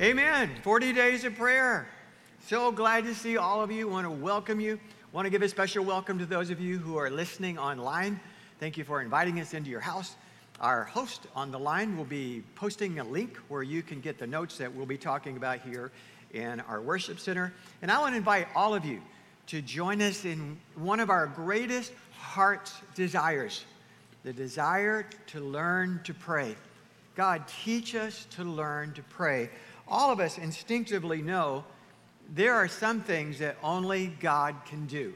Amen. 40 days of prayer. So glad to see all of you. Want to welcome you. Want to give a special welcome to those of you who are listening online. Thank you for inviting us into your house. Our host on the line will be posting a link where you can get the notes that we'll be talking about here in our worship center. And I want to invite all of you to join us in one of our greatest heart's desires the desire to learn to pray. God, teach us to learn to pray all of us instinctively know there are some things that only God can do.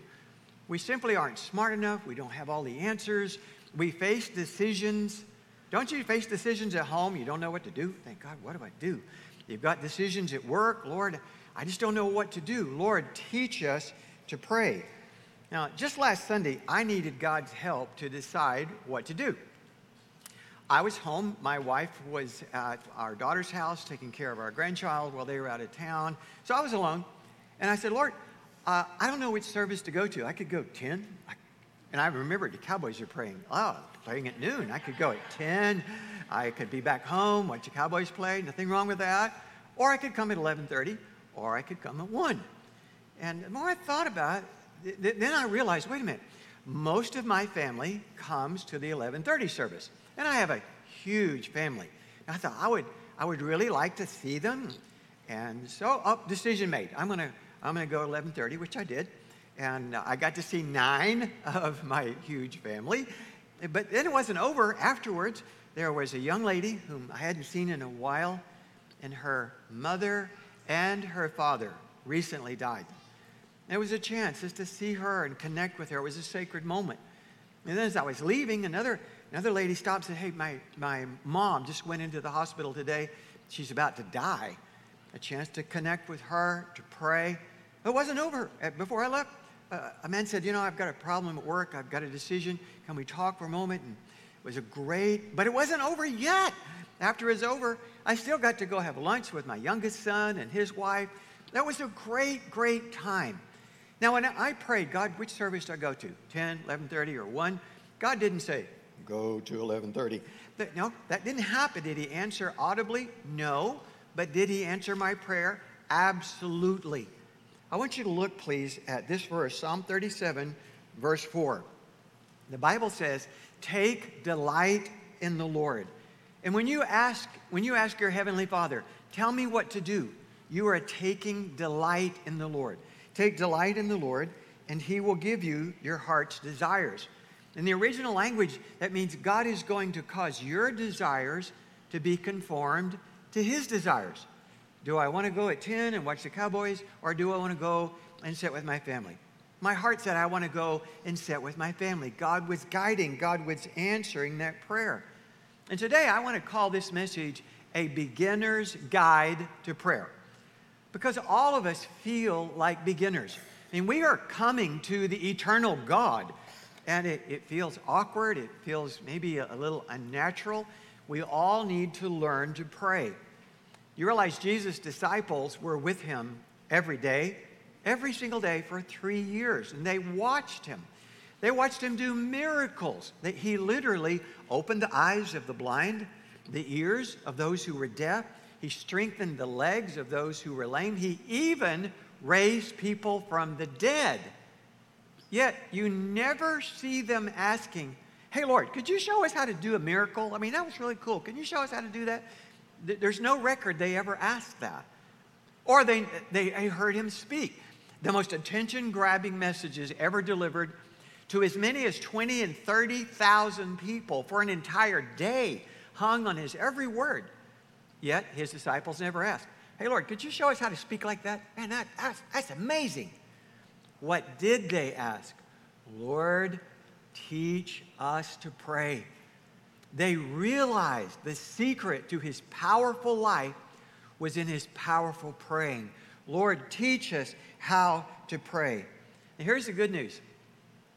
We simply aren't smart enough. We don't have all the answers. We face decisions. Don't you face decisions at home? You don't know what to do? Thank God, what do I do? You've got decisions at work. Lord, I just don't know what to do. Lord, teach us to pray. Now, just last Sunday, I needed God's help to decide what to do. I was home. My wife was at our daughter's house taking care of our grandchild while they were out of town. So I was alone. And I said, Lord, uh, I don't know which service to go to. I could go 10. And I remembered the Cowboys are praying. Oh, playing at noon. I could go at 10. I could be back home, watch the Cowboys play. Nothing wrong with that. Or I could come at 11:30, or I could come at 1. And the more I thought about it, then I realized, wait a minute. Most of my family comes to the 11:30 service. And I have a huge family. And I thought I would, I would really like to see them. And so, oh, decision made. I'm to I'm gonna go 11.30, which I did. And I got to see nine of my huge family. But then it wasn't over. Afterwards, there was a young lady whom I hadn't seen in a while, and her mother and her father recently died. And it was a chance just to see her and connect with her. It was a sacred moment. And then as I was leaving, another Another lady stopped and said, Hey, my, my mom just went into the hospital today. She's about to die. A chance to connect with her, to pray. It wasn't over. Uh, before I left, uh, a man said, You know, I've got a problem at work. I've got a decision. Can we talk for a moment? And it was a great, but it wasn't over yet. After it was over, I still got to go have lunch with my youngest son and his wife. That was a great, great time. Now, when I prayed, God, which service do I go to? 10, 11.30, or 1? God didn't say, go to 11:30. But No, that didn't happen. Did he answer audibly? No. But did he answer my prayer? Absolutely. I want you to look, please, at this verse, Psalm 37, verse 4. The Bible says, "Take delight in the Lord." And when you ask, when you ask your heavenly Father, "Tell me what to do," you are taking delight in the Lord. Take delight in the Lord, and He will give you your heart's desires. In the original language, that means God is going to cause your desires to be conformed to His desires. Do I want to go at 10 and watch the Cowboys, or do I want to go and sit with my family? My heart said, I want to go and sit with my family. God was guiding, God was answering that prayer. And today, I want to call this message a beginner's guide to prayer. Because all of us feel like beginners. I mean, we are coming to the eternal God and it, it feels awkward, it feels maybe a, a little unnatural. We all need to learn to pray. You realize Jesus' disciples were with him every day, every single day for three years, and they watched him. They watched him do miracles. That he literally opened the eyes of the blind, the ears of those who were deaf. He strengthened the legs of those who were lame. He even raised people from the dead. Yet you never see them asking, Hey, Lord, could you show us how to do a miracle? I mean, that was really cool. Can you show us how to do that? There's no record they ever asked that. Or they, they heard him speak. The most attention grabbing messages ever delivered to as many as 20 and 30,000 people for an entire day hung on his every word. Yet his disciples never asked, Hey, Lord, could you show us how to speak like that? Man, that, that's, that's amazing. What did they ask? Lord, teach us to pray. They realized the secret to his powerful life was in his powerful praying. Lord, teach us how to pray. And here's the good news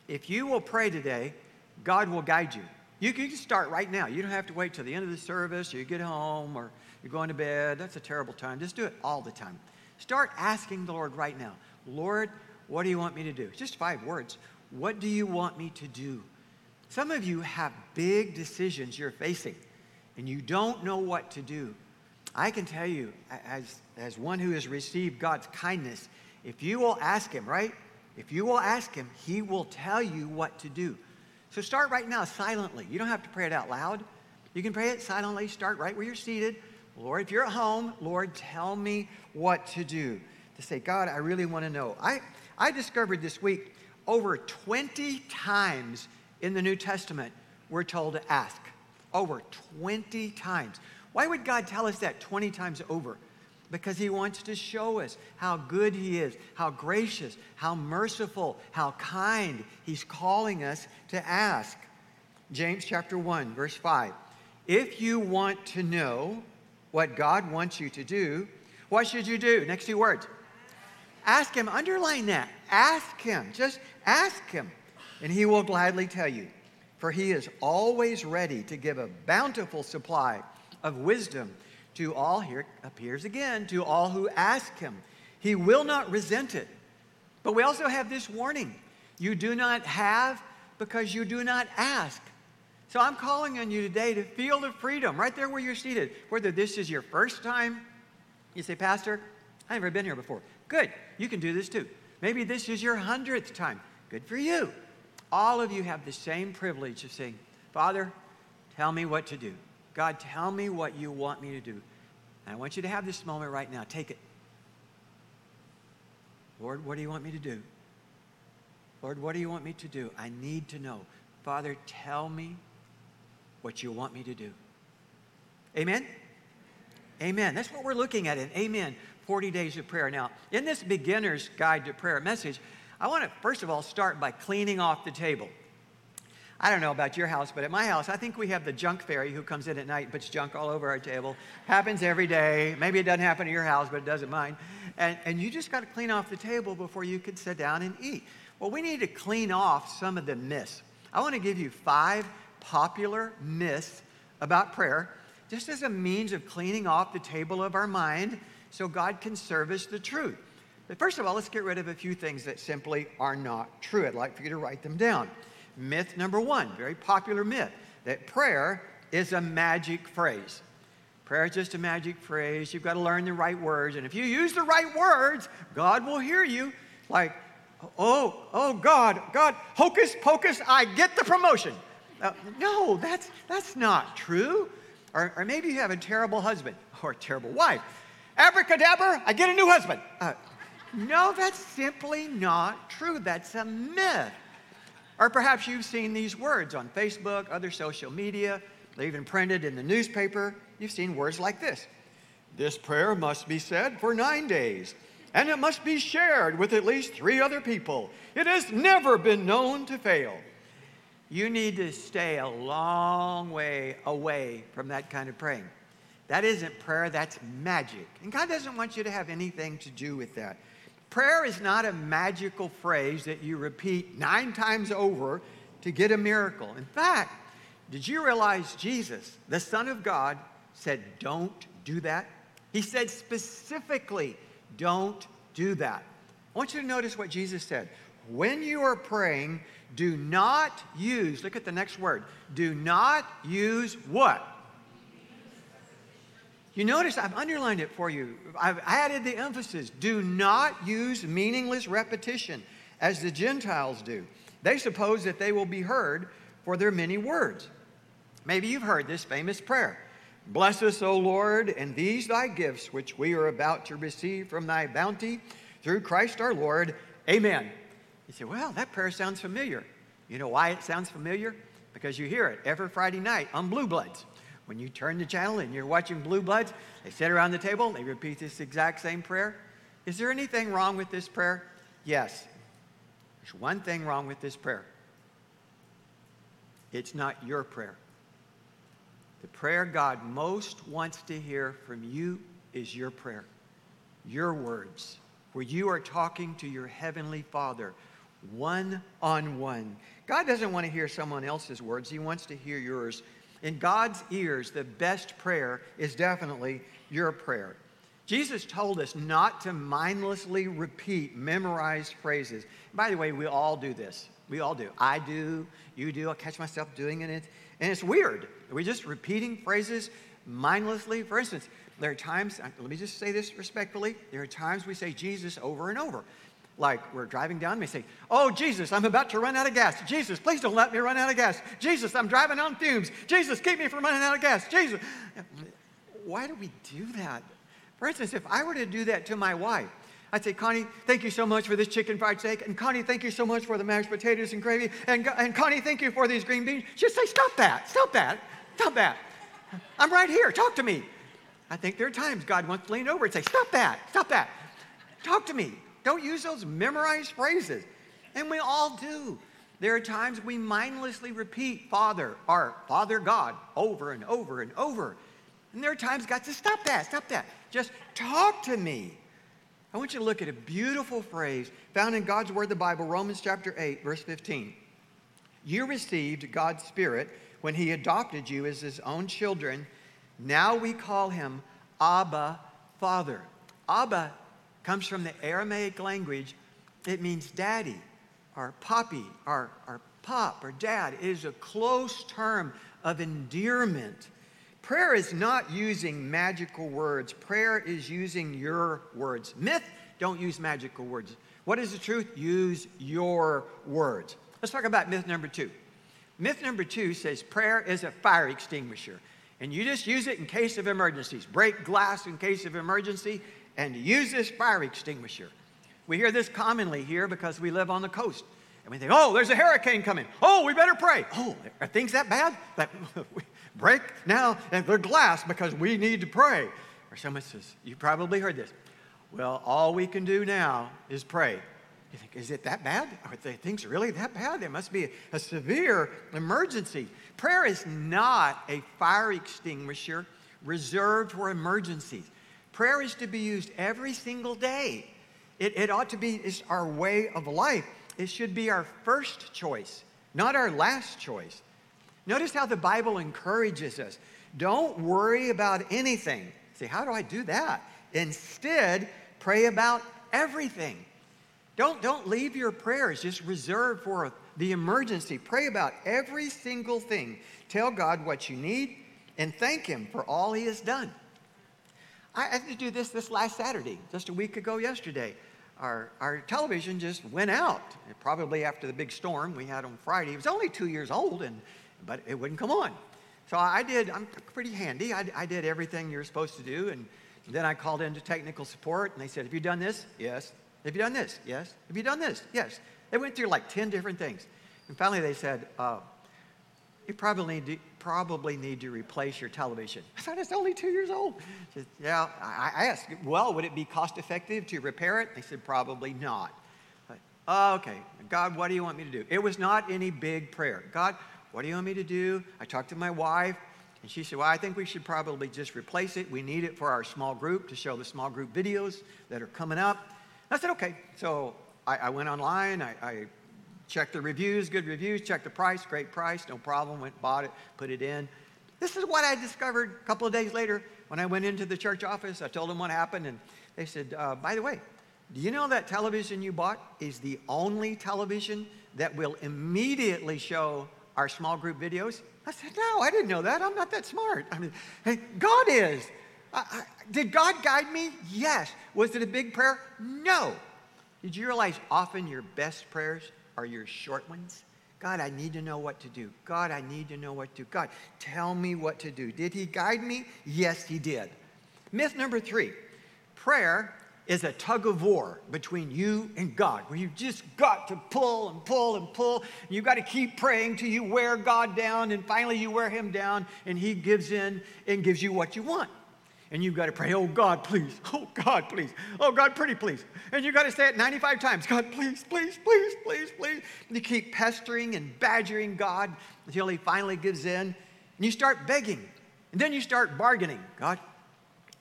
if you will pray today, God will guide you. You can start right now. You don't have to wait till the end of the service or you get home or you're going to bed. That's a terrible time. Just do it all the time. Start asking the Lord right now Lord, what do you want me to do? Just five words. What do you want me to do? Some of you have big decisions you're facing and you don't know what to do. I can tell you, as, as one who has received God's kindness, if you will ask Him, right? If you will ask Him, He will tell you what to do. So start right now silently. You don't have to pray it out loud. You can pray it silently. Start right where you're seated. Lord, if you're at home, Lord, tell me what to do. To say, God, I really want to know. I, I discovered this week over 20 times in the New Testament we're told to ask. Over 20 times. Why would God tell us that 20 times over? Because He wants to show us how good He is, how gracious, how merciful, how kind. He's calling us to ask. James chapter 1, verse 5. If you want to know what God wants you to do, what should you do? Next two words. Ask Him. Underline that. Ask Him. Just ask Him, and He will gladly tell you. For He is always ready to give a bountiful supply of wisdom to all, here appears again, to all who ask Him. He will not resent it. But we also have this warning you do not have because you do not ask. So I'm calling on you today to feel the freedom right there where you're seated. Whether this is your first time, you say, Pastor, I've never been here before. Good, you can do this too. Maybe this is your hundredth time. Good for you. All of you have the same privilege of saying, Father, tell me what to do. God, tell me what you want me to do. And I want you to have this moment right now. Take it. Lord, what do you want me to do? Lord, what do you want me to do? I need to know. Father, tell me what you want me to do. Amen? Amen. That's what we're looking at in Amen 40 Days of Prayer. Now, in this beginner's guide to prayer message, I want to first of all start by cleaning off the table. I don't know about your house, but at my house, I think we have the junk fairy who comes in at night and puts junk all over our table. Happens every day. Maybe it doesn't happen at your house, but it doesn't mine. And, and you just got to clean off the table before you can sit down and eat. Well, we need to clean off some of the myths. I want to give you five popular myths about prayer, just as a means of cleaning off the table of our mind so God can service the truth. But first of all, let's get rid of a few things that simply are not true. I'd like for you to write them down. Myth number one, very popular myth, that prayer is a magic phrase. Prayer is just a magic phrase. You've got to learn the right words. And if you use the right words, God will hear you. Like, oh, oh, God, God, hocus pocus, I get the promotion. Uh, no, that's, that's not true. Or, or, maybe you have a terrible husband or a terrible wife. Abracadabra, I get a new husband. Uh, no, that's simply not true. That's a myth. Or perhaps you've seen these words on Facebook, other social media, they're even printed in the newspaper. You've seen words like this This prayer must be said for nine days, and it must be shared with at least three other people. It has never been known to fail. You need to stay a long way away from that kind of praying. That isn't prayer, that's magic. And God doesn't want you to have anything to do with that. Prayer is not a magical phrase that you repeat nine times over to get a miracle. In fact, did you realize Jesus, the Son of God, said, Don't do that? He said specifically, Don't do that. I want you to notice what Jesus said. When you are praying, do not use, look at the next word, do not use what? You notice I've underlined it for you. I've added the emphasis. Do not use meaningless repetition as the Gentiles do. They suppose that they will be heard for their many words. Maybe you've heard this famous prayer Bless us, O Lord, and these thy gifts which we are about to receive from thy bounty through Christ our Lord. Amen. You say, Well, that prayer sounds familiar. You know why it sounds familiar? Because you hear it every Friday night on Blue Bloods. When you turn the channel and you're watching Blue Bloods, they sit around the table, they repeat this exact same prayer. Is there anything wrong with this prayer? Yes. There's one thing wrong with this prayer it's not your prayer. The prayer God most wants to hear from you is your prayer, your words, where you are talking to your heavenly Father one on one. God doesn't want to hear someone else's words, He wants to hear yours. In God's ears, the best prayer is definitely your prayer. Jesus told us not to mindlessly repeat memorized phrases. By the way, we all do this. We all do. I do, you do. I catch myself doing it. And it's weird. We're just repeating phrases mindlessly. For instance, There are times, let me just say this respectfully, there are times we say Jesus over and over. Like we're driving down, we say, Oh, Jesus, I'm about to run out of gas. Jesus, please don't let me run out of gas. Jesus, I'm driving on fumes. Jesus, keep me from running out of gas. Jesus. Why do we do that? For instance, if I were to do that to my wife, I'd say, Connie, thank you so much for this chicken fried steak. And Connie, thank you so much for the mashed potatoes and gravy. And, and Connie, thank you for these green beans. She'd say, Stop that, stop that, stop that. I'm right here, talk to me. I think there are times God wants to lean over and say, Stop that, stop that. Talk to me. Don't use those memorized phrases. And we all do. There are times we mindlessly repeat Father or Father God over and over and over. And there are times God says, Stop that, stop that. Just talk to me. I want you to look at a beautiful phrase found in God's Word, the Bible, Romans chapter 8, verse 15. You received God's Spirit when He adopted you as His own children. Now we call Him Abba, Father. Abba comes from the Aramaic language. It means daddy, or poppy, or, or pop, or dad. It is a close term of endearment. Prayer is not using magical words. Prayer is using your words. Myth, don't use magical words. What is the truth? Use your words. Let's talk about myth number two. Myth number two says prayer is a fire extinguisher, and you just use it in case of emergencies. Break glass in case of emergency, and use this fire extinguisher. We hear this commonly here because we live on the coast. And we think, oh, there's a hurricane coming. Oh, we better pray. Oh, are things that bad? That break now and the glass because we need to pray. Or someone says, You probably heard this. Well, all we can do now is pray. You think, is it that bad? Are things really that bad? There must be a, a severe emergency. Prayer is not a fire extinguisher reserved for emergencies. Prayer is to be used every single day. It, it ought to be it's our way of life. It should be our first choice, not our last choice. Notice how the Bible encourages us. Don't worry about anything. Say, how do I do that? Instead, pray about everything. Don't, don't leave your prayers just reserved for the emergency. Pray about every single thing. Tell God what you need and thank Him for all He has done. I had to do this this last Saturday, just a week ago yesterday. Our, our television just went out, probably after the big storm we had on Friday. It was only two years old, and but it wouldn't come on. So I did, I'm pretty handy. I, I did everything you're supposed to do. And then I called into technical support and they said, Have you done this? Yes. Have you done this? Yes. Have you done this? Yes. They went through like 10 different things. And finally they said, uh, You probably need, to, probably need to replace your television. I thought it's only two years old. Said, yeah. I asked, Well, would it be cost effective to repair it? They said, Probably not. oh, okay. God, what do you want me to do? It was not any big prayer. God, what do you want me to do? I talked to my wife, and she said, Well, I think we should probably just replace it. We need it for our small group to show the small group videos that are coming up. I said, Okay. So I, I went online, I, I checked the reviews, good reviews, check the price, great price, no problem, went, bought it, put it in. This is what I discovered a couple of days later when I went into the church office. I told them what happened, and they said, uh, By the way, do you know that television you bought is the only television that will immediately show our small group videos? I said, No, I didn't know that. I'm not that smart. I mean, hey, God is. I, I, did God guide me? Yes. Was it a big prayer? No. Did you realize often your best prayers are your short ones? God, I need to know what to do. God, I need to know what to do. God, tell me what to do. Did He guide me? Yes, He did. Myth number three prayer is a tug of war between you and God, where you've just got to pull and pull and pull. And you've got to keep praying till you wear God down, and finally you wear Him down, and He gives in and gives you what you want. And you've got to pray, oh God, please. Oh God, please. Oh God, pretty please. And you've got to say it 95 times God, please, please, please, please, please. And you keep pestering and badgering God until He finally gives in. And you start begging. And then you start bargaining. God,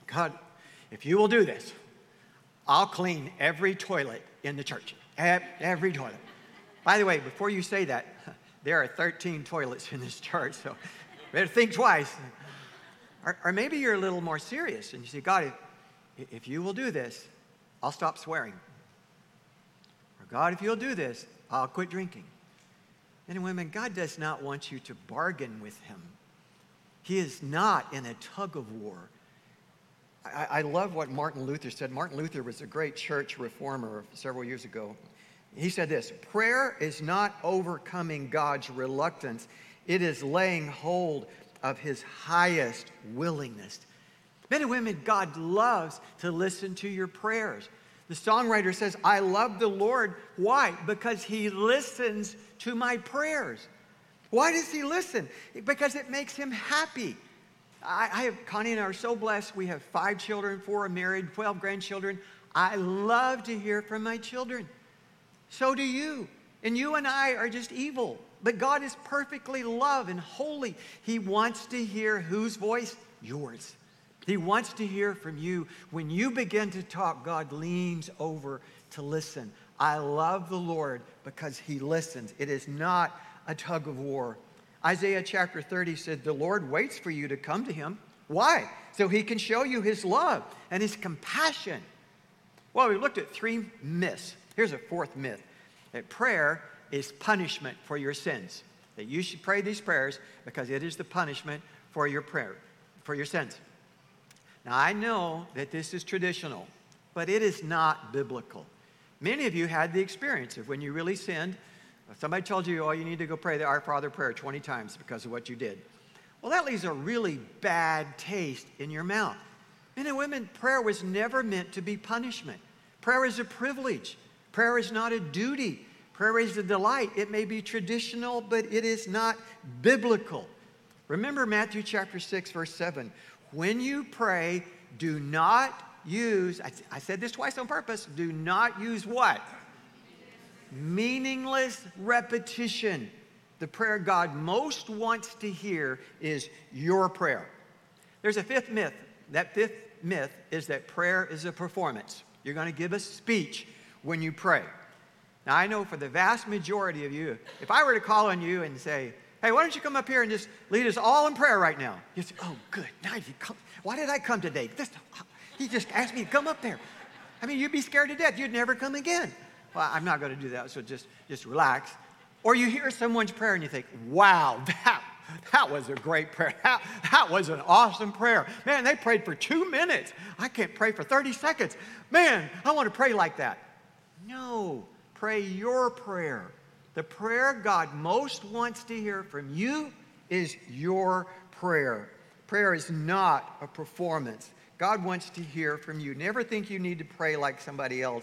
God, if you will do this, I'll clean every toilet in the church. Every toilet. By the way, before you say that, there are 13 toilets in this church, so better think twice. Or, or maybe you're a little more serious and you say, God, if, if you will do this, I'll stop swearing. Or God, if you'll do this, I'll quit drinking. Men and women, God does not want you to bargain with Him. He is not in a tug of war I, I love what Martin Luther said. Martin Luther was a great church reformer several years ago. He said this prayer is not overcoming God's reluctance, it is laying hold of his highest willingness. Men and women, God loves to listen to your prayers. The songwriter says, I love the Lord. Why? Because he listens to my prayers. Why does he listen? Because it makes him happy. I, I have, Connie and I are so blessed. We have five children, four are married, 12 grandchildren. I love to hear from my children. So do you. And you and I are just evil. But God is perfectly love and holy. He wants to hear whose voice? Yours. He wants to hear from you. When you begin to talk, God leans over to listen. I love the Lord because he listens. It is not a tug of war. Isaiah chapter 30 said, The Lord waits for you to come to him. Why? So he can show you his love and his compassion. Well, we looked at three myths. Here's a fourth myth that prayer is punishment for your sins. That you should pray these prayers because it is the punishment for your prayer, for your sins. Now, I know that this is traditional, but it is not biblical. Many of you had the experience of when you really sinned, somebody told you, oh, you need to go pray the Our Father prayer 20 times because of what you did. Well, that leaves a really bad taste in your mouth. Men and women, prayer was never meant to be punishment. Prayer is a privilege. Prayer is not a duty. Prayer is a delight. It may be traditional, but it is not biblical. Remember Matthew chapter 6, verse 7. When you pray, do not use, I, I said this twice on purpose, do not use what? Meaningless repetition. The prayer God most wants to hear is your prayer. There's a fifth myth. That fifth myth is that prayer is a performance. You're going to give a speech when you pray. Now, I know for the vast majority of you, if I were to call on you and say, Hey, why don't you come up here and just lead us all in prayer right now? You say, oh, good. Now you come. Why did I come today? This, he just asked me to come up there. I mean, you'd be scared to death. You'd never come again. Well, I'm not going to do that, so just, just relax. Or you hear someone's prayer and you think, wow, that, that was a great prayer. That, that was an awesome prayer. Man, they prayed for two minutes. I can't pray for 30 seconds. Man, I want to pray like that. No, pray your prayer. The prayer God most wants to hear from you is your prayer. Prayer is not a performance. God wants to hear from you. Never think you need to pray like somebody else.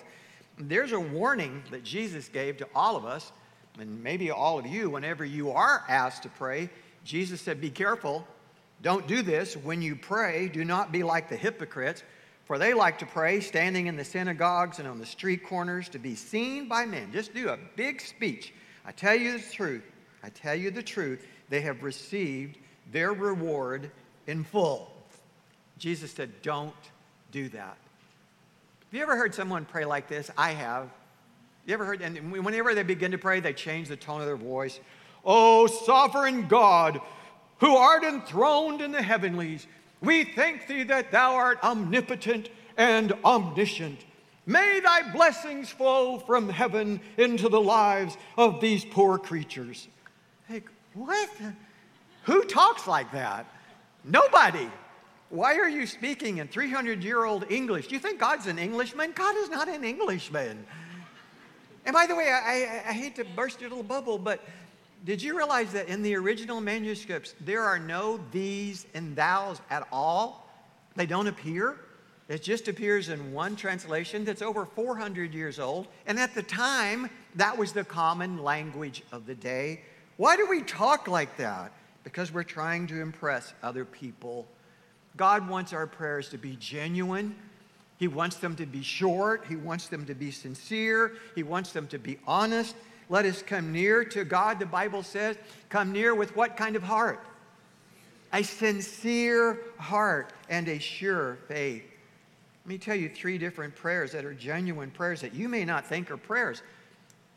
There's a warning that Jesus gave to all of us, and maybe all of you, whenever you are asked to pray. Jesus said, Be careful. Don't do this. When you pray, do not be like the hypocrites for they like to pray standing in the synagogues and on the street corners to be seen by men. Just do a big speech. I tell you the truth. I tell you the truth. They have received their reward in full. Jesus said, Don't do that. Have you ever heard someone pray like this? I have. You ever heard, and whenever they begin to pray, they change the tone of their voice. Oh, sovereign God, who art enthroned in the heavenlies, we thank thee that thou art omnipotent and omniscient. May thy blessings flow from heaven into the lives of these poor creatures. Like, what? Who talks like that? Nobody. Why are you speaking in 300 year old English? Do you think God's an Englishman? God is not an Englishman. And by the way, I, I, I hate to burst your little bubble, but did you realize that in the original manuscripts, there are no these and thous at all? They don't appear. It just appears in one translation that's over 400 years old. And at the time, that was the common language of the day. Why do we talk like that? Because we're trying to impress other people. God wants our prayers to be genuine. He wants them to be short. He wants them to be sincere. He wants them to be honest. Let us come near to God, the Bible says. Come near with what kind of heart? A sincere heart and a sure faith. Let me tell you three different prayers that are genuine prayers that you may not think are prayers.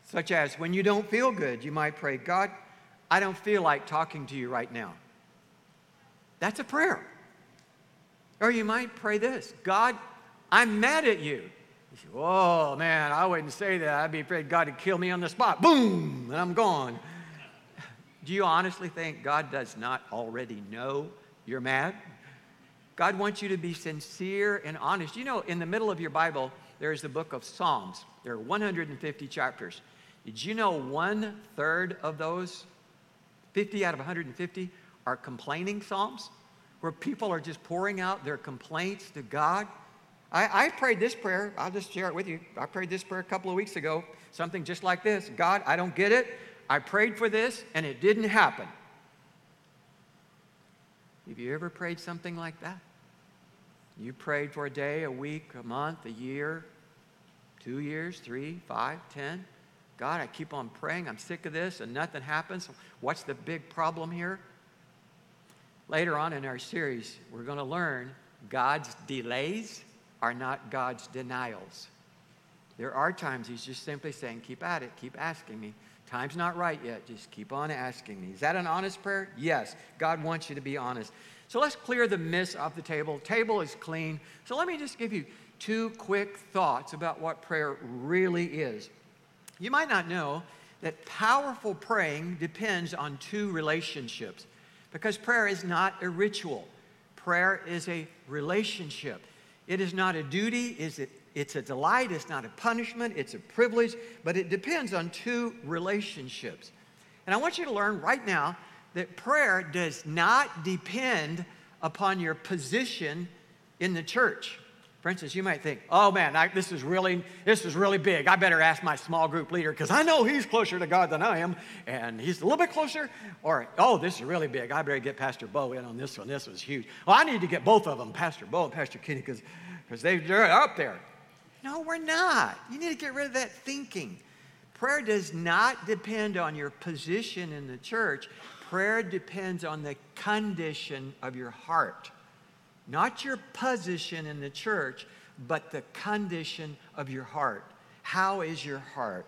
Such as when you don't feel good, you might pray, God, I don't feel like talking to you right now. That's a prayer. Or you might pray this God, I'm mad at you. You say, oh man, I wouldn't say that. I'd be afraid God would kill me on the spot. Boom, and I'm gone. Do you honestly think God does not already know you're mad? God wants you to be sincere and honest. You know, in the middle of your Bible, there is the book of Psalms. There are 150 chapters. Did you know one third of those, 50 out of 150, are complaining Psalms, where people are just pouring out their complaints to God? I, I prayed this prayer. I'll just share it with you. I prayed this prayer a couple of weeks ago, something just like this God, I don't get it. I prayed for this, and it didn't happen. Have you ever prayed something like that? You prayed for a day, a week, a month, a year, two years, three, five, ten. God, I keep on praying. I'm sick of this and nothing happens. What's the big problem here? Later on in our series, we're going to learn God's delays are not God's denials. There are times He's just simply saying, Keep at it, keep asking me. Time's not right yet. Just keep on asking me. Is that an honest prayer? Yes. God wants you to be honest. So let's clear the mess off the table. Table is clean. So let me just give you two quick thoughts about what prayer really is. You might not know that powerful praying depends on two relationships because prayer is not a ritual. Prayer is a relationship. It is not a duty, is it it's a delight, it's not a punishment, it's a privilege, but it depends on two relationships. And I want you to learn right now that prayer does not depend upon your position in the church. For instance, you might think, "Oh man, I, this is really this is really big. I better ask my small group leader because I know he's closer to God than I am, and he's a little bit closer." Or, "Oh, this is really big. I better get Pastor Bo in on this one. This was huge. Well, I need to get both of them, Pastor Bo and Pastor Kenny, because because they're up there." No, we're not. You need to get rid of that thinking. Prayer does not depend on your position in the church. Prayer depends on the condition of your heart. Not your position in the church, but the condition of your heart. How is your heart?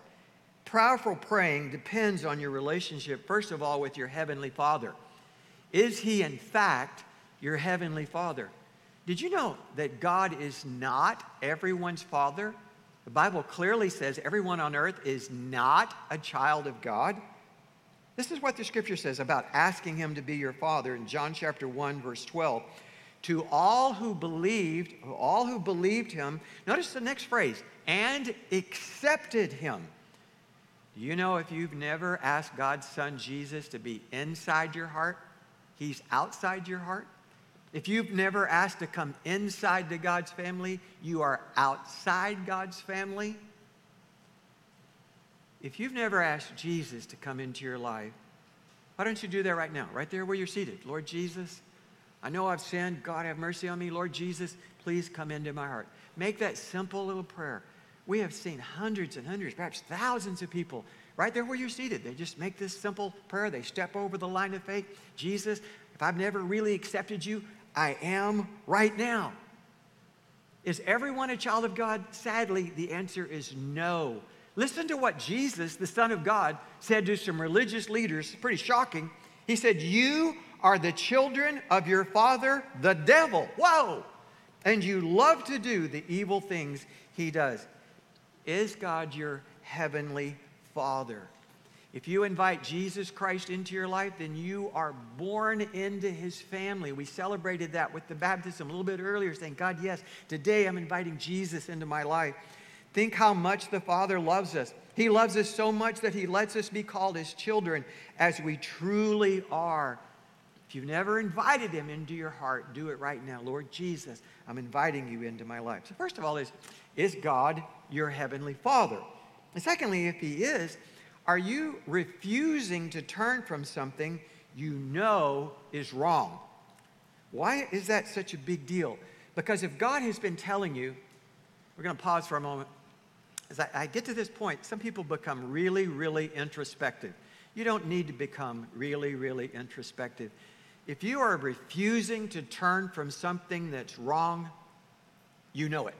Powerful praying depends on your relationship, first of all, with your Heavenly Father. Is He, in fact, your Heavenly Father? Did you know that God is not everyone's father? The Bible clearly says everyone on earth is not a child of God. This is what the scripture says about asking him to be your father in John chapter 1 verse 12. To all who believed, all who believed him, notice the next phrase, and accepted him. You know if you've never asked God's son Jesus to be inside your heart, he's outside your heart? If you've never asked to come inside to God's family, you are outside God's family. If you've never asked Jesus to come into your life, why don't you do that right now, right there where you're seated? Lord Jesus, I know I've sinned. God, have mercy on me. Lord Jesus, please come into my heart. Make that simple little prayer. We have seen hundreds and hundreds, perhaps thousands of people right there where you're seated. They just make this simple prayer. They step over the line of faith. Jesus, if I've never really accepted you, I am right now. Is everyone a child of God? Sadly, the answer is no. Listen to what Jesus, the Son of God, said to some religious leaders. Pretty shocking. He said, You are the children of your father, the devil. Whoa! And you love to do the evil things he does. Is God your heavenly father? If you invite Jesus Christ into your life, then you are born into his family. We celebrated that with the baptism a little bit earlier, saying, God, yes, today I'm inviting Jesus into my life. Think how much the Father loves us. He loves us so much that he lets us be called his children as we truly are. If you've never invited him into your heart, do it right now. Lord Jesus, I'm inviting you into my life. So, first of all, is, is God your heavenly Father? And secondly, if he is, are you refusing to turn from something you know is wrong? Why is that such a big deal? Because if God has been telling you, we're going to pause for a moment. As I, I, get to this point, some people become really, really introspective. You don't need to become really, really introspective. If you are refusing to turn from something that's wrong, you know it.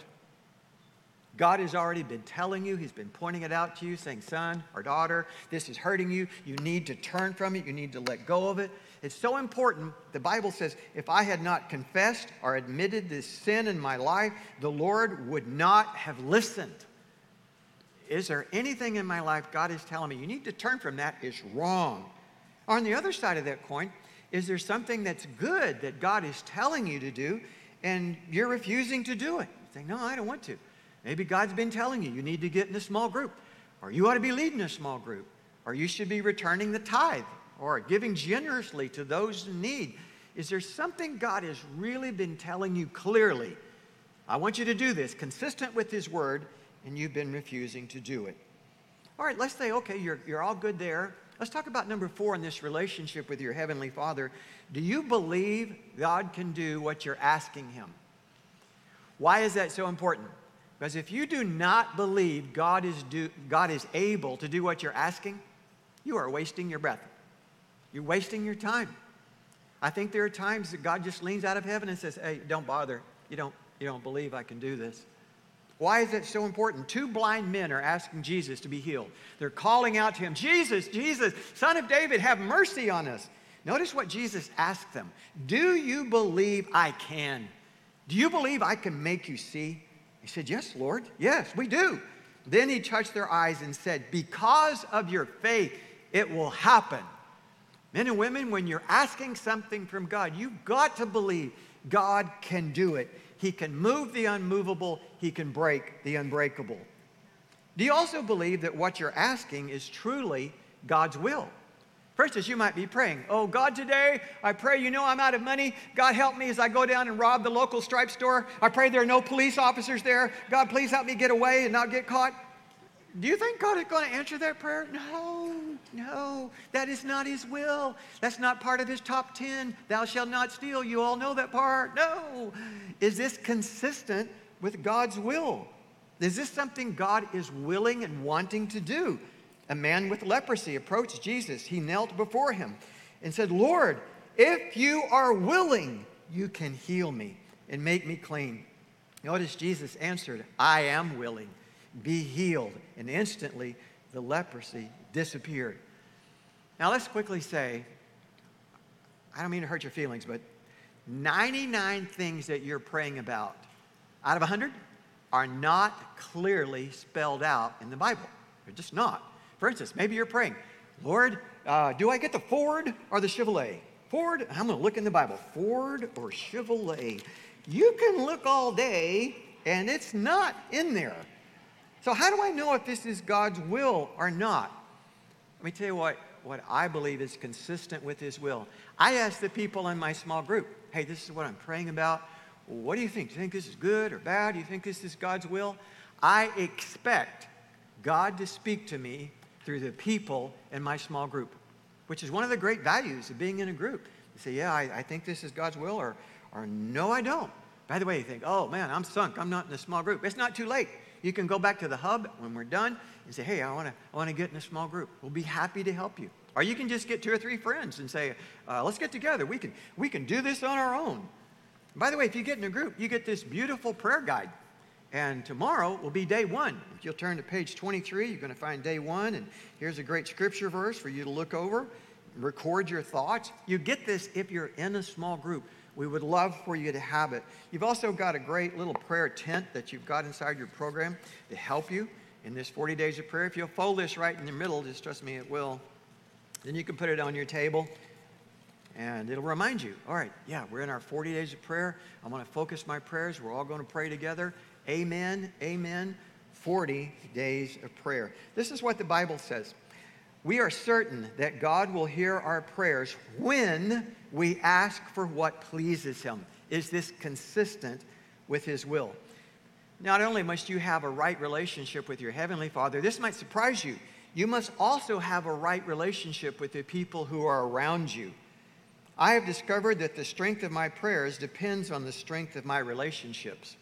God has already been telling you, He's been pointing it out to you, saying, Son or daughter, this is hurting you. You need to turn from it. You need to let go of it. It's so important. The Bible says, if I had not confessed or admitted this sin in my life, the Lord would not have listened. Is there anything in my life God is telling me you need to turn from that is wrong? On the other side of that coin, Is there something that's good that God is telling you to do and you're refusing to do it? You think, no, I don't want to. Maybe God's been telling you you need to get in a small group, or you ought to be leading a small group, or you should be returning the tithe, or giving generously to those in need. Is there something God has really been telling you clearly? I want you to do this, consistent with His word, and you've been refusing to do it. All right, let's say, okay, you're, you're all good there. Let's talk about number four in this relationship with your Heavenly Father. Do you believe God can do what you're asking Him? Why is that so important? Because if you do not believe God is, do, God is able to do what you're asking, you are wasting your breath. You're wasting your time. I think there are times that God just leans out of heaven and says, Hey, don't bother. You don't, you don't believe I can do this. Why is it so important? Two blind men are asking Jesus to be healed. They're calling out to him, Jesus, Jesus, son of David, have mercy on us. Notice what Jesus asked them Do you believe I can? Do you believe I can make you see? He said, Yes, Lord. Yes, we do. Then he touched their eyes and said, Because of your faith, it will happen. Men and women, when you're asking something from God, you've got to believe God can do it. He can move the unmovable, He can break the unbreakable. Do you also believe that what you're asking is truly God's will? For instance, you might be praying, Oh, God, today I pray you know I'm out of money. God, help me as I go down and rob the local Stripes store. I pray there are no police officers there. God, please help me get away and not get caught. Do you think God is going to answer that prayer? No, no. That is not His will. That's not part of His top 10. Thou shalt not steal. You all know that part. No. Is this consistent with God's will? Is this something God is willing and wanting to do? A man with leprosy approached Jesus. He knelt before him and said, Lord, if you are willing, you can heal me and make me clean. Notice Jesus answered, I am willing be healed. And instantly, the leprosy disappeared. Now, let's quickly say I don't mean to hurt your feelings, but 99 things that you're praying about out of 100 are not clearly spelled out in the Bible. They're just not. For instance, maybe you're praying, Lord, uh, do I get the Ford or the Chevrolet? Ford, I'm going to look in the Bible, Ford or Chevrolet. You can look all day and it's not in there. So, how do I know if this is God's will or not? Let me tell you what, what I believe is consistent with His will. I ask the people in my small group, hey, this is what I'm praying about. What do you think? Do you think this is good or bad? Do you think this is God's will? I expect God to speak to me through the people in my small group, which is one of the great values of being in a group. You say, yeah, I, I think this is God's will, or, or no, I don't. By the way, you think, oh man, I'm sunk. I'm not in a small group. It's not too late. You can go back to the hub when we're done and say, hey, I want to I wanna get in a small group. We'll be happy to help you. Or you can just get two or three friends and say, uh, let's get together. We can, we can do this on our own. By the way, if you get in a group, you get this beautiful prayer guide. And tomorrow will be day one. If you'll turn to page 23, you're going to find day one. And here's a great scripture verse for you to look over, record your thoughts. You get this if you're in a small group. We would love for you to have it. You've also got a great little prayer tent that you've got inside your program to help you in this 40 days of prayer. If you'll fold this right in the middle, just trust me, it will. Then you can put it on your table and it'll remind you all right, yeah, we're in our 40 days of prayer. I'm going to focus my prayers. We're all going to pray together. Amen, amen. 40 days of prayer. This is what the Bible says. We are certain that God will hear our prayers when we ask for what pleases Him. Is this consistent with His will? Not only must you have a right relationship with your Heavenly Father, this might surprise you. You must also have a right relationship with the people who are around you. I have discovered that the strength of my prayers depends on the strength of my relationships.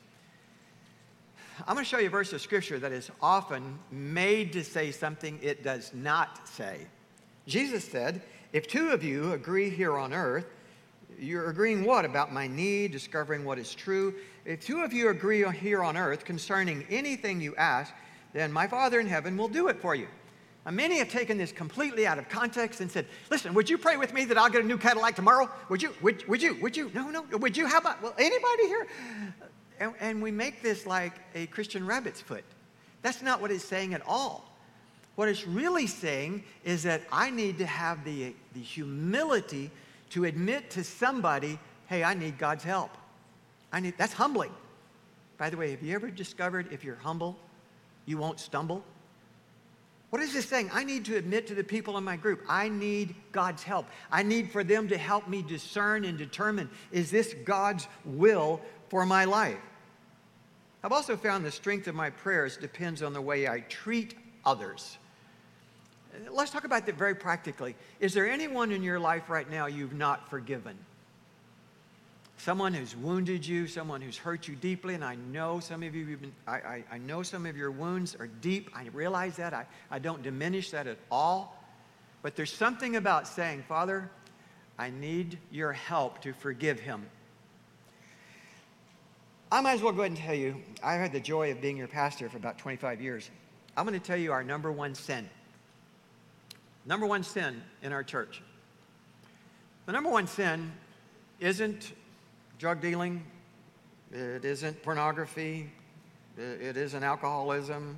I'm going to show you a verse of scripture that is often made to say something it does not say. Jesus said, If two of you agree here on earth, you're agreeing what? About my need, discovering what is true. If two of you agree here on earth concerning anything you ask, then my Father in heaven will do it for you. Now, many have taken this completely out of context and said, listen, would you pray with me that I'll get a new Cadillac tomorrow? Would you? Would, would you? Would you? No, no. Would you? How about, well, anybody here? And, and we make this like a Christian rabbit's foot. That's not what it's saying at all. What it's really saying is that I need to have the, the humility to admit to somebody, hey, I need God's help. I need, that's humbling. By the way, have you ever discovered if you're humble, you won't stumble? What is this saying? I need to admit to the people in my group, I need God's help. I need for them to help me discern and determine is this God's will for my life? I've also found the strength of my prayers depends on the way I treat others. Let's talk about that very practically. Is there anyone in your life right now you've not forgiven? Someone who's wounded you, someone who's hurt you deeply, and I know some of you, been, I, I, I, know some of your wounds are deep. I realize that. I, I don't diminish that at all. But there's something about saying, Father, I need your help to forgive him. I might as well go ahead and tell you, I've had the joy of being your pastor for about 25 years. I'm going to tell you our number one sin. Number one sin in our church. The number one sin isn't drug dealing, it isn't pornography, it isn't alcoholism.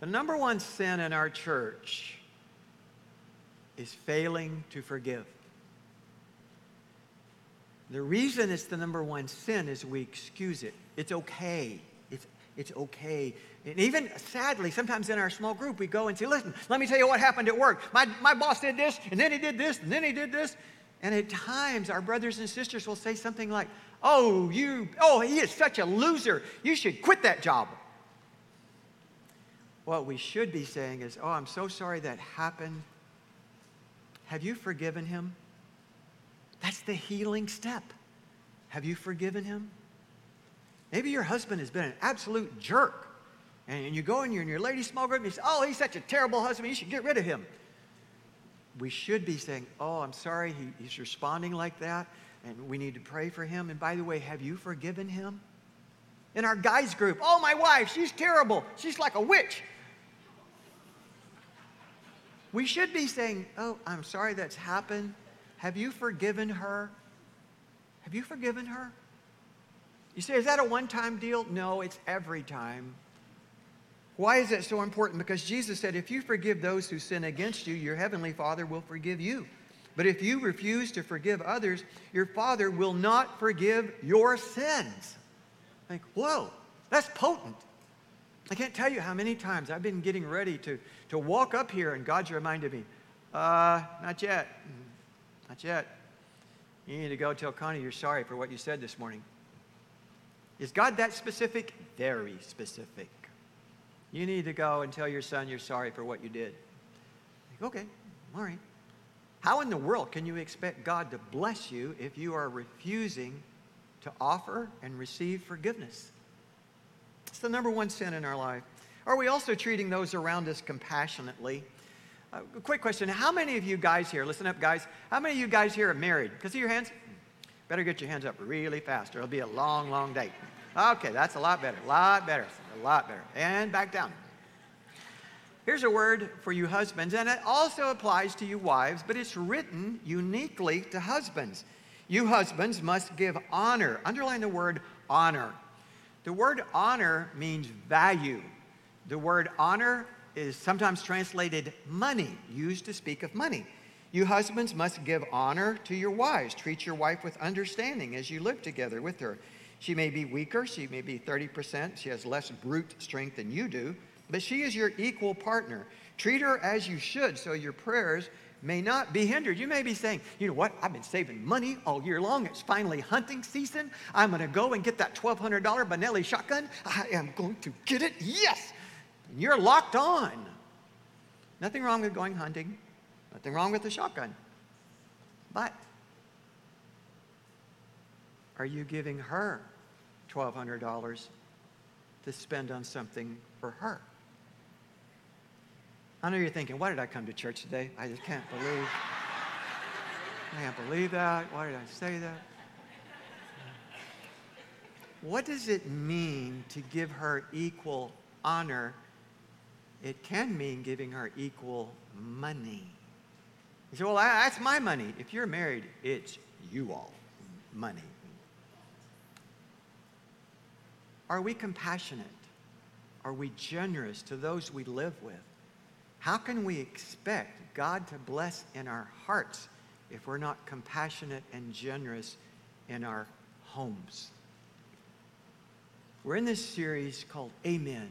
The number one sin in our church is failing to forgive. The reason it's the number one sin is we excuse it. It's okay. It's, it's okay. And even sadly, sometimes in our small group, we go and say, listen, let me tell you what happened at work. My, my boss did this, and then he did this, and then he did this. And at times, our brothers and sisters will say something like, oh, you, oh, he is such a loser. You should quit that job. What we should be saying is, oh, I'm so sorry that happened. Have you forgiven him? That's the healing step. Have you forgiven him? Maybe your husband has been an absolute jerk. And you go in your, in your lady small group and you say, Oh, he's such a terrible husband. You should get rid of him. We should be saying, Oh, I'm sorry. He, he's responding like that. And we need to pray for him. And by the way, have you forgiven him? In our guys group, Oh, my wife, she's terrible. She's like a witch. We should be saying, Oh, I'm sorry that's happened. Have you forgiven her? Have you forgiven her? You say, is that a one time deal? No, it's every time. Why is that so important? Because Jesus said, if you forgive those who sin against you, your heavenly Father will forgive you. But if you refuse to forgive others, your Father will not forgive your sins. Like, whoa, that's potent. I can't tell you how many times I've been getting ready to, to walk up here and God's reminded me, uh, not yet. Not yet. You need to go tell Connie you're sorry for what you said this morning. Is God that specific? Very specific. You need to go and tell your son you're sorry for what you did. okay, all right. How in the world can you expect God to bless you if you are refusing to offer and receive forgiveness? It's the number one sin in our life. Are we also treating those around us compassionately? Uh, quick question. How many of you guys here, listen up, guys, how many of you guys here are married? Can I see your hands? Better get your hands up really fast, or it'll be a long, long day. Okay, that's a lot better, a lot better, a lot better. And back down. Here's a word for you husbands, and it also applies to you wives, but it's written uniquely to husbands. You husbands must give honor. Underline the word honor. The word honor means value. The word honor is sometimes translated money, used to speak of money. You husbands must give honor to your wives. Treat your wife with understanding as you live together with her. She may be weaker, she may be 30%, she has less brute strength than you do, but she is your equal partner. Treat her as you should so your prayers may not be hindered. You may be saying, you know what, I've been saving money all year long. It's finally hunting season. I'm going to go and get that $1,200 Benelli shotgun. I am going to get it. Yes. And you're locked on. Nothing wrong with going hunting, nothing wrong with the shotgun. But are you giving her $1,200 to spend on something for her? I know you're thinking, why did I come to church today? I just can't believe. I can't believe that. Why did I say that? What does it mean to give her equal honor it can mean giving her equal money. You say, well, that's my money. If you're married, it's you all money. Are we compassionate? Are we generous to those we live with? How can we expect God to bless in our hearts if we're not compassionate and generous in our homes. We're in this series called Amen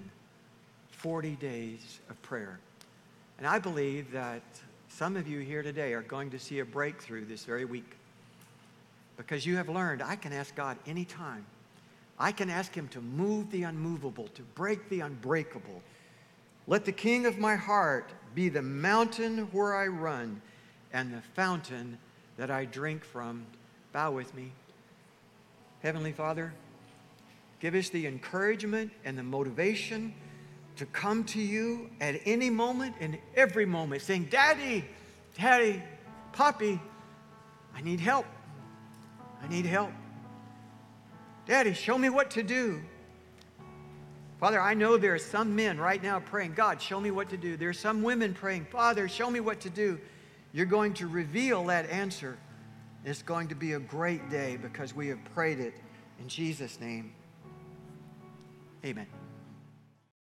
40 Days of Prayer. And I believe that some of you here today are going to see a breakthrough this very week because you have learned I can ask God anytime. I can ask Him to move the unmovable, to break the unbreakable. Let the King of my heart be the mountain where I run and the fountain that I drink from. Bow with me. Heavenly Father, give us the encouragement and the motivation to come to you at any moment, in every moment, saying, Daddy, Daddy, Poppy, I need help. I need help. Daddy, show me what to do. Father, I know there are some men right now praying, God, show me what to do. There are some women praying, Father, show me what to do. You're going to reveal that answer. It's going to be a great day because we have prayed it in Jesus' name. Amen.